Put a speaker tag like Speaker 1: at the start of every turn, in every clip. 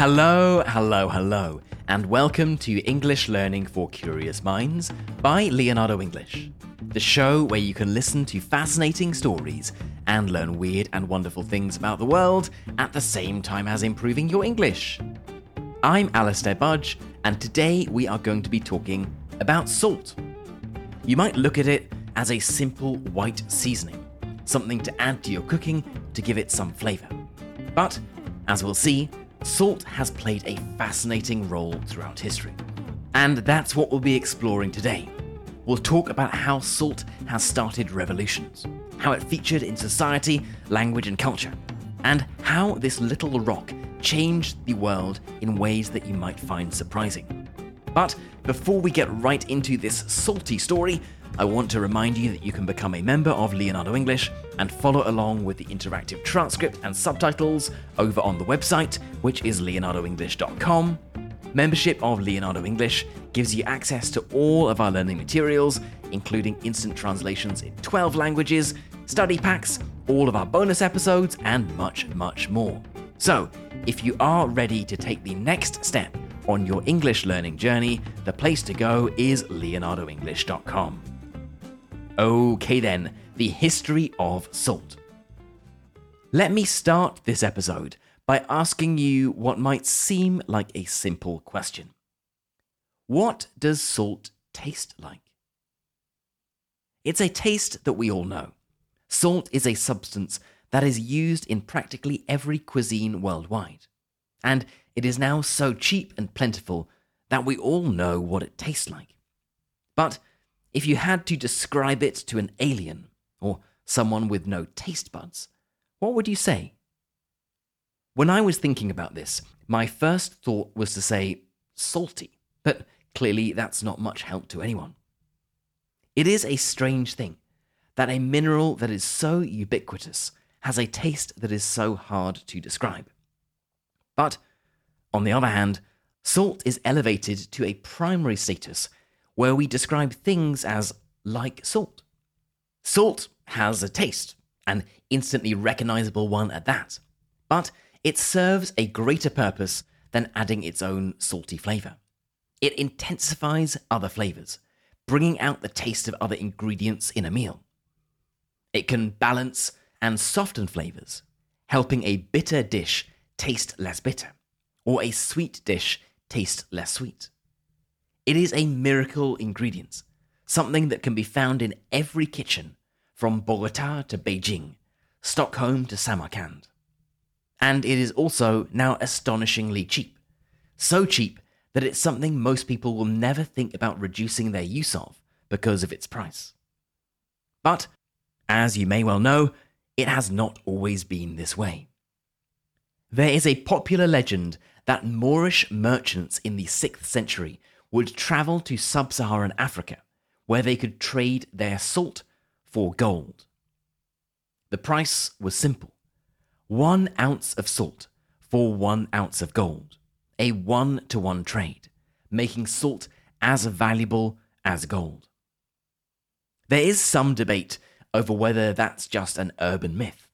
Speaker 1: Hello, hello, hello, and welcome to English Learning for Curious Minds by Leonardo English, the show where you can listen to fascinating stories and learn weird and wonderful things about the world at the same time as improving your English. I'm Alastair Budge, and today we are going to be talking about salt. You might look at it as a simple white seasoning, something to add to your cooking to give it some flavour. But, as we'll see, salt has played a fascinating role throughout history. And that's what we'll be exploring today. We'll talk about how salt has started revolutions, how it featured in society, language, and culture, and how this little rock changed the world in ways that you might find surprising. But before we get right into this salty story, I want to remind you that you can become a member of Leonardo English and follow along with the interactive transcript and subtitles over on the website, which is leonardoenglish.com. Membership of Leonardo English gives you access to all of our learning materials, including instant translations in 12 languages, study packs, all of our bonus episodes, and much, much more. So, if you are ready to take the next step on your English learning journey, the place to go is leonardoenglish.com. Okay, then, the history of salt. Let me start this episode by asking you what might seem like a simple question What does salt taste like? It's a taste that we all know. Salt is a substance that is used in practically every cuisine worldwide. And it is now so cheap and plentiful that we all know what it tastes like. But if you had to describe it to an alien or someone with no taste buds, what would you say? When I was thinking about this, my first thought was to say salty, but clearly that's not much help to anyone. It is a strange thing that a mineral that is so ubiquitous has a taste that is so hard to describe. But, on the other hand, salt is elevated to a primary status where we describe things as like salt. Salt has a taste, an instantly recognizable one at that, but it serves a greater purpose than adding its own salty flavor. It intensifies other flavors, bringing out the taste of other ingredients in a meal. It can balance and soften flavors, helping a bitter dish taste less bitter, or a sweet dish taste less sweet. It is a miracle ingredient, something that can be found in every kitchen, from Bogota to Beijing, Stockholm to Samarkand. And it is also now astonishingly cheap. So cheap that it's something most people will never think about reducing their use of because of its price. But, as you may well know, it has not always been this way. There is a popular legend that Moorish merchants in the 6th century would travel to sub Saharan Africa, where they could trade their salt for gold. The price was simple one ounce of salt for one ounce of gold, a one to one trade, making salt as valuable as gold. There is some debate over whether that's just an urban myth,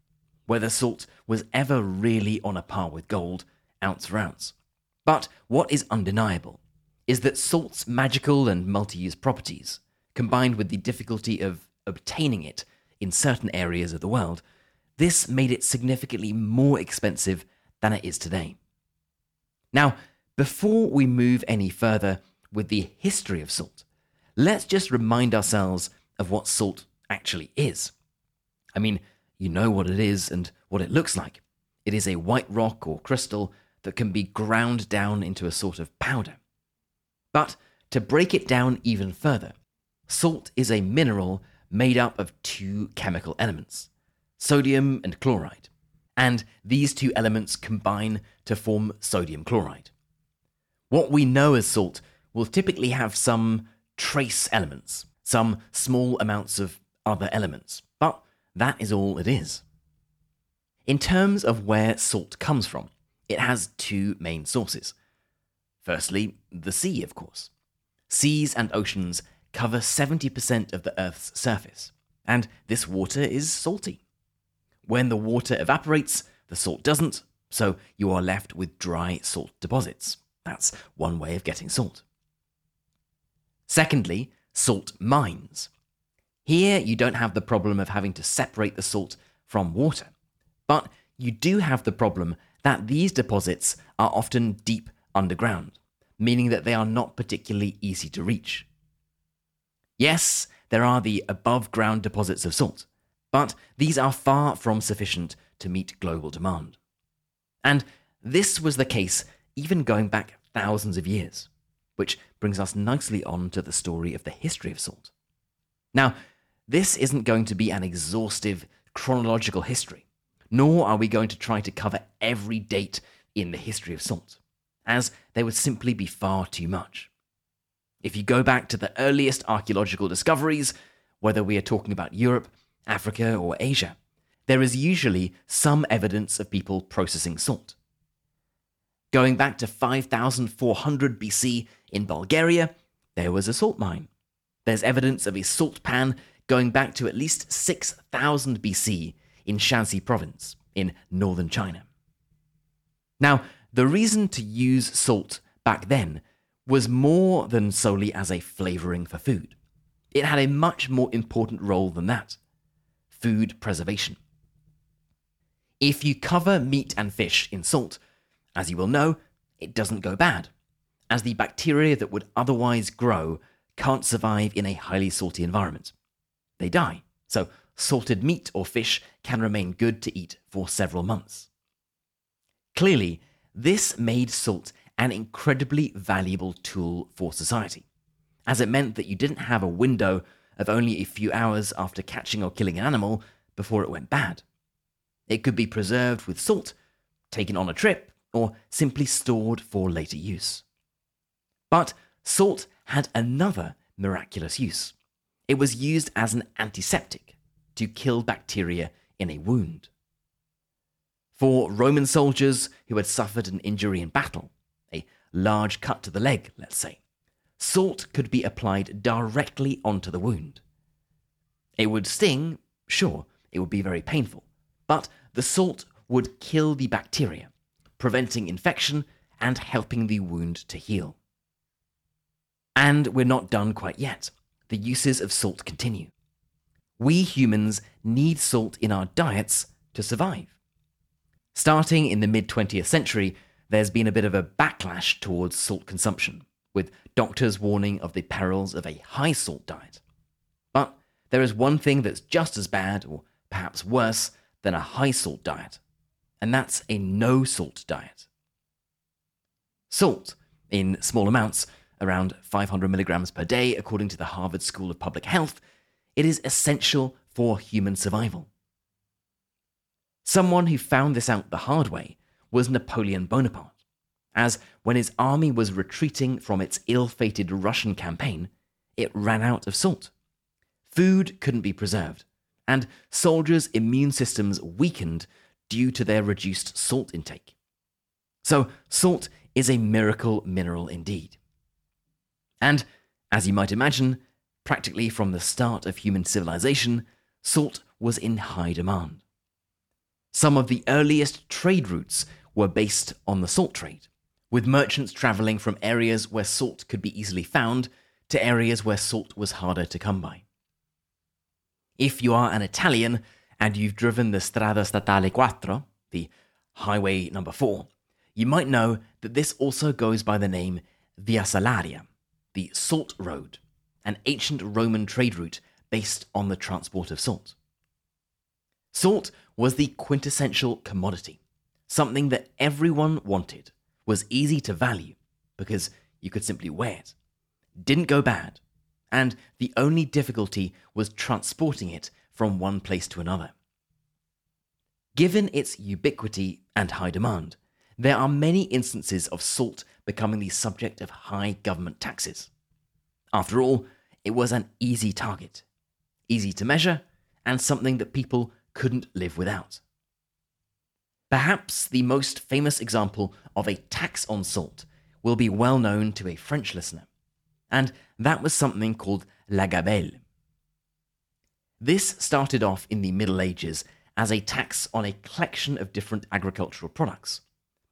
Speaker 1: whether salt was ever really on a par with gold, ounce for ounce. But what is undeniable is that salt's magical and multi use properties, combined with the difficulty of obtaining it in certain areas of the world, this made it significantly more expensive than it is today. Now, before we move any further with the history of salt, let's just remind ourselves of what salt actually is. I mean, you know what it is and what it looks like. It is a white rock or crystal that can be ground down into a sort of powder. But to break it down even further, salt is a mineral made up of two chemical elements sodium and chloride. And these two elements combine to form sodium chloride. What we know as salt will typically have some trace elements, some small amounts of other elements, but that is all it is. In terms of where salt comes from, it has two main sources. Firstly, the sea, of course. Seas and oceans cover 70% of the Earth's surface, and this water is salty. When the water evaporates, the salt doesn't, So you are left with dry salt deposits. That's one way of getting salt. Secondly, salt mines. Here, you don't have the problem of having to separate the salt from water, but you do have the problem that these deposits are often deep underground, meaning that they are not particularly easy to reach. Yes, there are the above ground deposits of salt, but these are far from sufficient to meet global demand. And this was the case even going back thousands of years, which brings us nicely on to the story of the history of salt. Now, this isn't going to be an exhaustive chronological history, nor are we going to try to cover every date in the history of salt, as there would simply be far too much. If you go back to the earliest archaeological discoveries, whether we are talking about Europe, Africa, or Asia, there is usually some evidence of people processing salt. Going back to 5400 BC in Bulgaria, there was a salt mine. There's evidence of a salt pan going back to at least 6000 BC in Shanxi province in northern China. Now, the reason to use salt back then was more than solely as a flavoring for food. It had a much more important role than that food preservation. If you cover meat and fish in salt, as you will know, it doesn't go bad, as the bacteria that would otherwise grow can't survive in a highly salty environment. They die, so salted meat or fish can remain good to eat for several months. Clearly, this made salt an incredibly valuable tool for society, as it meant that you didn't have a window of only a few hours after catching or killing an animal before it went bad. It could be preserved with salt, taken on a trip, or simply stored for later use. But salt had another miraculous use. It was used as an antiseptic to kill bacteria in a wound. For Roman soldiers who had suffered an injury in battle, a large cut to the leg, let's say, salt could be applied directly onto the wound. It would sting, sure, it would be very painful, but the salt would kill the bacteria, preventing infection and helping the wound to heal. And we're not done quite yet. The uses of salt continue. We humans need salt in our diets to survive. Starting in the mid 20th century, there's been a bit of a backlash towards salt consumption, with doctors warning of the perils of a high salt diet. But there is one thing that's just as bad, or perhaps worse, than a high salt diet, and that's a no salt diet. Salt, in small amounts, around 500 milligrams per day, according to the Harvard School of Public Health, it is essential for human survival. Someone who found this out the hard way was Napoleon Bonaparte, as when his army was retreating from its ill fated Russian campaign, it ran out of salt. Food couldn't be preserved, and soldiers' immune systems weakened due to their reduced salt intake. So, salt is a miracle mineral indeed. And, as you might imagine, practically from the start of human civilization, salt was in high demand. Some of the earliest trade routes were based on the salt trade, with merchants traveling from areas where salt could be easily found to areas where salt was harder to come by. If you are an Italian and you've driven the Strada Statale 4, the highway number 4, you might know that this also goes by the name Via Salaria, the Salt Road, an ancient Roman trade route based on the transport of salt. Salt was the quintessential commodity, something that everyone wanted, was easy to value because you could simply wear it, didn't go bad, and the only difficulty was transporting it from one place to another. Given its ubiquity and high demand, there are many instances of salt becoming the subject of high government taxes. After all, it was an easy target, easy to measure, and something that people couldn't live without. Perhaps the most famous example of a tax on salt will be well known to a French listener and that was something called la gabelle. This started off in the Middle Ages as a tax on a collection of different agricultural products,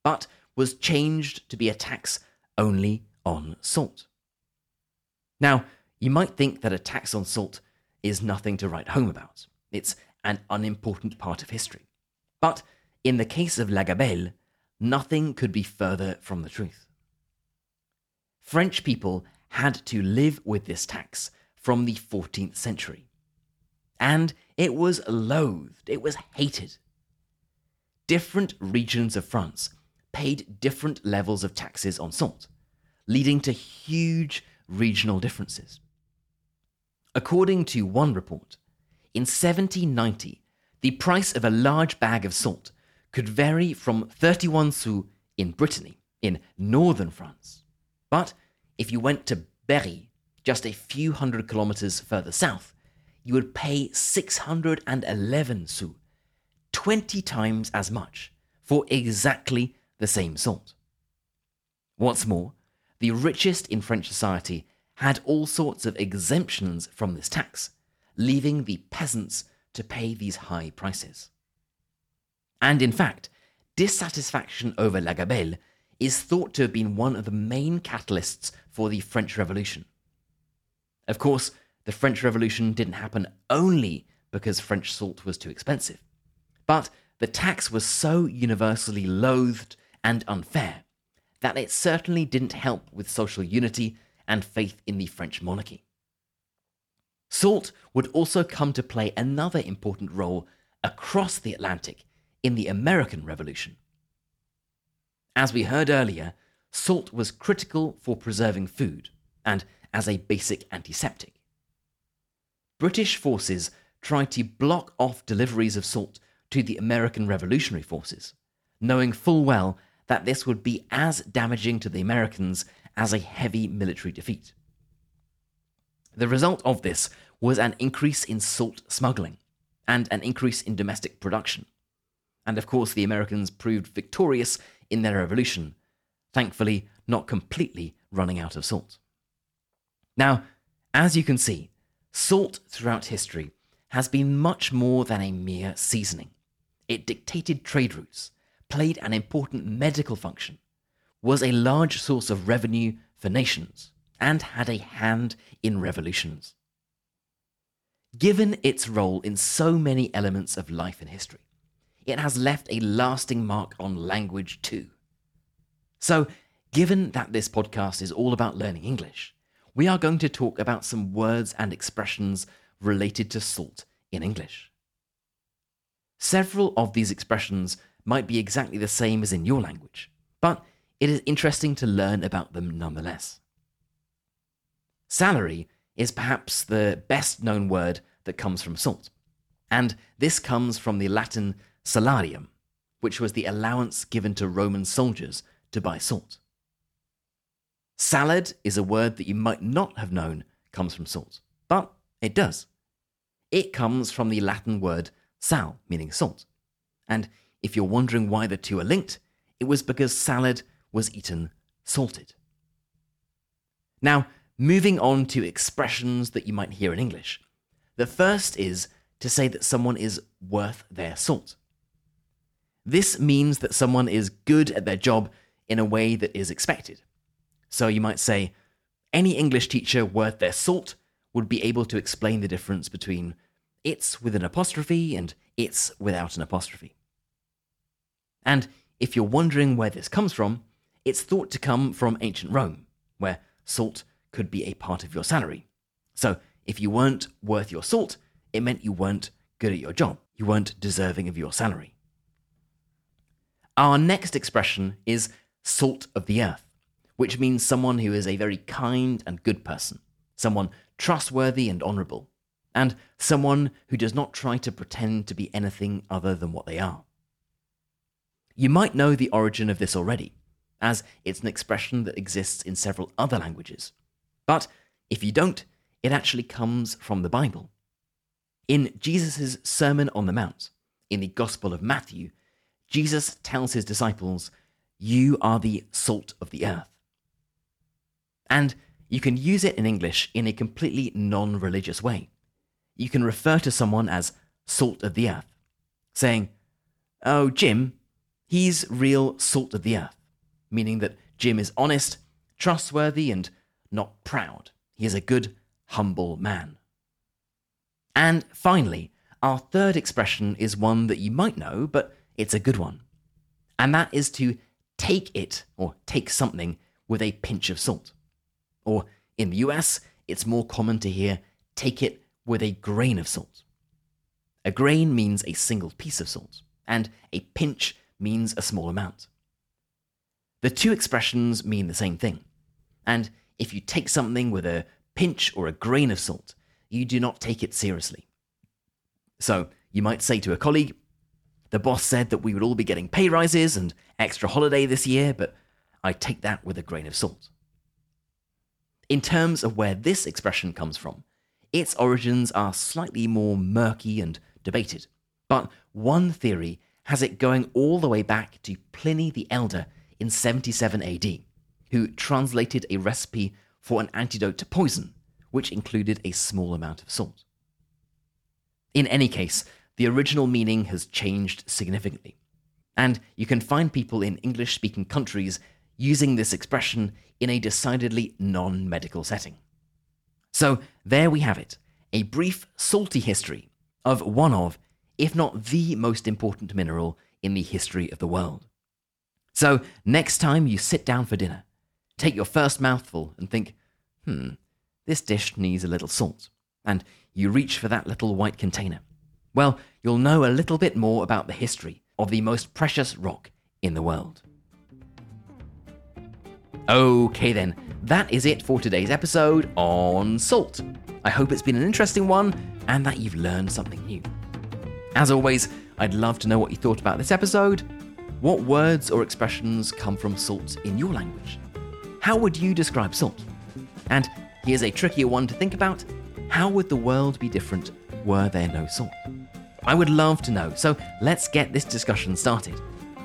Speaker 1: but was changed to be a tax only on salt. Now, you might think that a tax on salt is nothing to write home about. It's an unimportant part of history. But in the case of La Gabelle, nothing could be further from the truth. French people had to live with this tax from the 14th century. And it was loathed, it was hated. Different regions of France paid different levels of taxes on salt, leading to huge regional differences. According to one report, in 1790, the price of a large bag of salt could vary from 31 sous in Brittany, in northern France. But if you went to Berry, just a few hundred kilometers further south, you would pay 611 sous, 20 times as much, for exactly the same salt. What's more, the richest in French society had all sorts of exemptions from this tax, leaving the peasants to pay these high prices. And in fact, dissatisfaction over La Gabelle is thought to have been one of the main catalysts for the French Revolution. Of course, the French Revolution didn't happen only because French salt was too expensive, but the tax was so universally loathed and unfair that it certainly didn't help with social unity and faith in the French monarchy. Salt would also come to play another important role across the Atlantic in the American Revolution. As we heard earlier, salt was critical for preserving food and as a basic antiseptic. British forces tried to block off deliveries of salt to the American Revolutionary forces, knowing full well that this would be as damaging to the Americans as a heavy military defeat. The result of this was an increase in salt smuggling and an increase in domestic production. And of course, the Americans proved victorious in their revolution, thankfully, not completely running out of salt. Now, as you can see, salt throughout history has been much more than a mere seasoning. It dictated trade routes, played an important medical function, was a large source of revenue for nations, and had a hand in revolutions. Given its role in so many elements of life and history, it has left a lasting mark on language too. So, given that this podcast is all about learning English, we are going to talk about some words and expressions related to salt in English. Several of these expressions might be exactly the same as in your language, but it is interesting to learn about them nonetheless. Salary is perhaps the best known word that comes from salt, and this comes from the Latin salarium, which was the allowance given to Roman soldiers to buy salt. Salad is a word that you might not have known comes from salt, but it does. It comes from the Latin word sal, meaning salt. And if you're wondering why the two are linked, it was because salad was eaten salted. Now, moving on to expressions that you might hear in English. The first is to say that someone is worth their salt. This means that someone is good at their job in a way that is expected. So you might say, any English teacher worth their salt would be able to explain the difference between it's with an apostrophe and it's without an apostrophe. And if you're wondering where this comes from, it's thought to come from ancient Rome, where salt could be a part of your salary. So if you weren't worth your salt, it meant you weren't good at your job. You weren't deserving of your salary. Our next expression is salt of the earth, which means someone who is a very kind and good person, someone trustworthy and honorable, and someone who does not try to pretend to be anything other than what they are. You might know the origin of this already as it's an expression that exists in several other languages. But if you don't, it actually comes from the Bible. In Jesus' Sermon on the Mount, in the Gospel of Matthew, Jesus tells his disciples, You are the salt of the earth. And you can use it in English in a completely non religious way. You can refer to someone as salt of the earth. saying, Oh, Jim, he's real salt of the earth, meaning that Jim is honest, trustworthy, and not proud. He is a good, humble man. And finally, our third expression is one that you might know, but it's a good one. And that is to take it or take something with a pinch of salt. Or in the US, it's more common to hear take it with a grain of salt. A grain means a single piece of salt, and a pinch means a small amount. The two expressions mean the same thing. And if you take something with a pinch or a grain of salt, you do not take it seriously. So you might say to a colleague, the boss said that we would all be getting pay rises and extra holiday this year, but I take that with a grain of salt. In terms of where this expression comes from, its origins are slightly more murky and debated. But one theory has it going all the way back to Pliny the Elder in 77 AD, who translated a recipe for an antidote to poison, which included a small amount of salt. In any case, the original meaning has changed significantly. And you can find people in English speaking countries using this expression in a decidedly non medical setting. So there we have it a brief, salty history of one of, if not the most important mineral in the history of the world. So, next time you sit down for dinner, take your first mouthful and think, hmm, this dish needs a little salt. And you reach for that little white container. Well, you'll know a little bit more about the history of the most precious rock in the world. Okay, then, that is it for today's episode on salt. I hope it's been an interesting one and that you've learned something new. As always, I'd love to know what you thought about this episode. What words or expressions come from salt in your language? How would you describe salt? And here's a trickier one to think about how would the world be different were there no salt? I would love to know, so let's get this discussion started.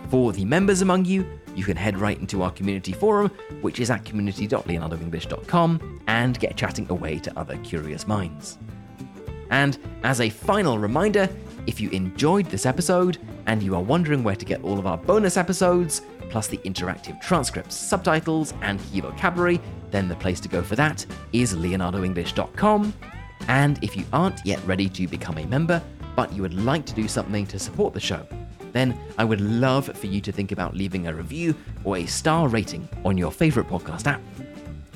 Speaker 1: For the members among you, you can head right into our community forum, which is at community.leonardoenglish.com, and get chatting away to other curious minds. And as a final reminder, if you enjoyed this episode and you are wondering where to get all of our bonus episodes, plus the interactive transcripts, subtitles, and key vocabulary, then the place to go for that is leonardoenglish.com. And if you aren't yet ready to become a member, but you would like to do something to support the show, then I would love for you to think about leaving a review or a star rating on your favorite podcast app.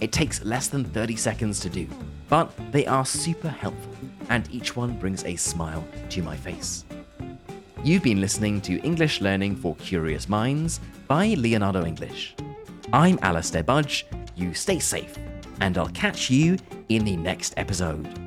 Speaker 1: It takes less than 30 seconds to do, but they are super helpful, and each one brings a smile to my face. You've been listening to English Learning for Curious Minds by Leonardo English. I'm Alastair Budge. You stay safe, and I'll catch you in the next episode.